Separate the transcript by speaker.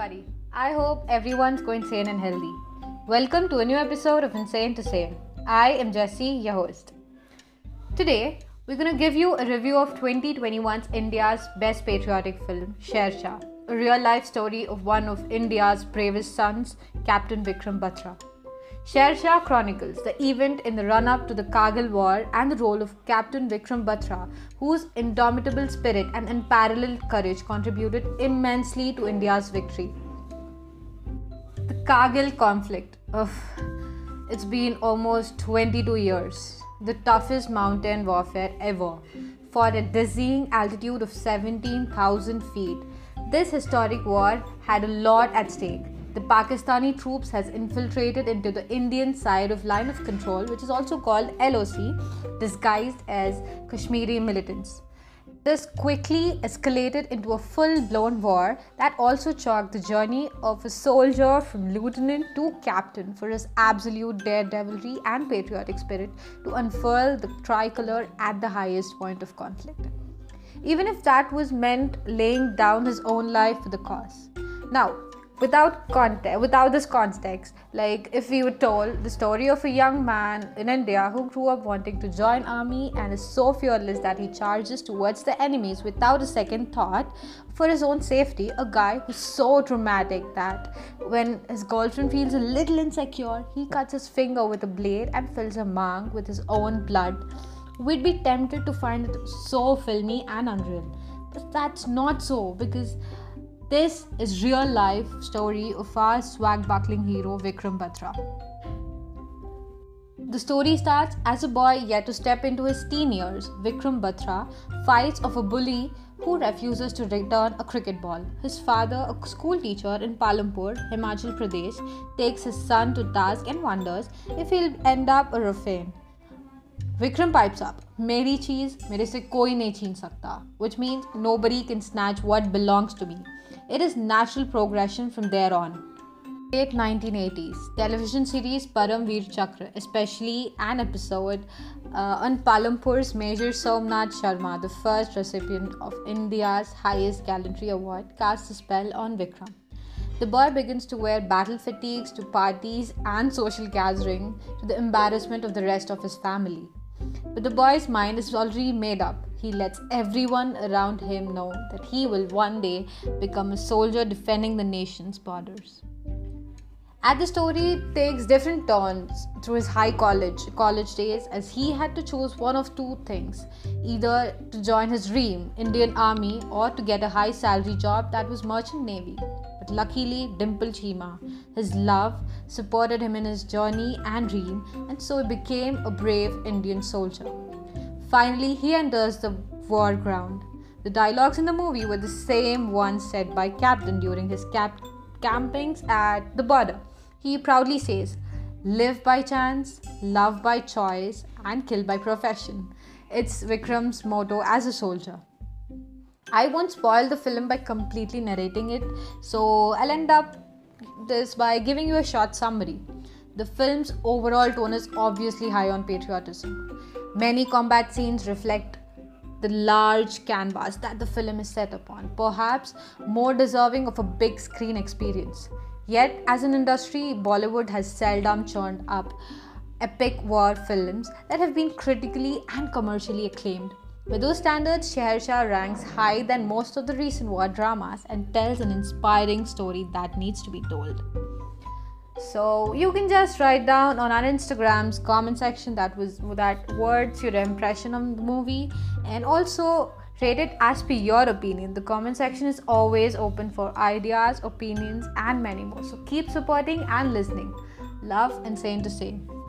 Speaker 1: everybody. I hope everyone's going sane and healthy. Welcome to a new episode of Insane to Sane. I am Jessie, your host. Today, we're going to give you a review of 2021's India's best patriotic film, Shershaah, a real life story of one of India's bravest sons, Captain Vikram Batra. Shershaah chronicles the event in the run up to the Kargil War and the role of Captain Vikram Batra, whose indomitable spirit and unparalleled courage contributed immensely to India's victory. The Kargil conflict. Ugh, it's been almost 22 years, the toughest mountain warfare ever, for a dizzying altitude of 17,000 feet. This historic war had a lot at stake the Pakistani troops has infiltrated into the Indian side of line of control, which is also called LOC, disguised as Kashmiri militants. This quickly escalated into a full blown war that also chalked the journey of a soldier from lieutenant to captain for his absolute daredevilry and patriotic spirit to unfurl the tricolor at the highest point of conflict. Even if that was meant laying down his own life for the cause. Now, without context without this context like if we were told the story of a young man in india who grew up wanting to join army and is so fearless that he charges towards the enemies without a second thought for his own safety a guy who's so dramatic that when his girlfriend feels a little insecure he cuts his finger with a blade and fills a mang with his own blood. We'd be tempted to find it so filmy and unreal. But that's not so because this is real life story of our swag-buckling hero Vikram Batra. The story starts as a boy yet to step into his teen years. Vikram Batra fights off a bully who refuses to return a cricket ball. His father, a school teacher in Palampur, Himachal Pradesh, takes his son to task and wonders if he'll end up a ruffian. Vikram pipes up, मेरी चीज मेरे से कोई नहीं छीन सकता, which means nobody can snatch what belongs to me. It is natural progression from there on. Late 1980s, television series Param Veer Chakra, especially an episode uh, on Palampur's Major Somnath Sharma, the first recipient of India's highest gallantry award, casts a spell on Vikram. The boy begins to wear battle fatigues to parties and social gathering to the embarrassment of the rest of his family. But the boy's mind is already made up. He lets everyone around him know that he will one day become a soldier defending the nation's borders. As the story takes different turns through his high college college days as he had to choose one of two things either to join his dream Indian army or to get a high salary job that was merchant navy but luckily Dimple Cheema his love supported him in his journey and dream and so he became a brave Indian soldier finally he enters the war ground the dialogues in the movie were the same ones said by captain during his cap- campings at the border he proudly says, Live by chance, love by choice, and kill by profession. It's Vikram's motto as a soldier. I won't spoil the film by completely narrating it, so I'll end up this by giving you a short summary. The film's overall tone is obviously high on patriotism. Many combat scenes reflect the large canvas that the film is set upon, perhaps more deserving of a big screen experience. Yet, as an industry, Bollywood has seldom churned up epic war films that have been critically and commercially acclaimed. With those standards, Shah ranks higher than most of the recent war dramas and tells an inspiring story that needs to be told. So you can just write down on our Instagram's comment section that was that words your impression of the movie and also Rate it as per your opinion. The comment section is always open for ideas, opinions, and many more. So keep supporting and listening. Love and same to same.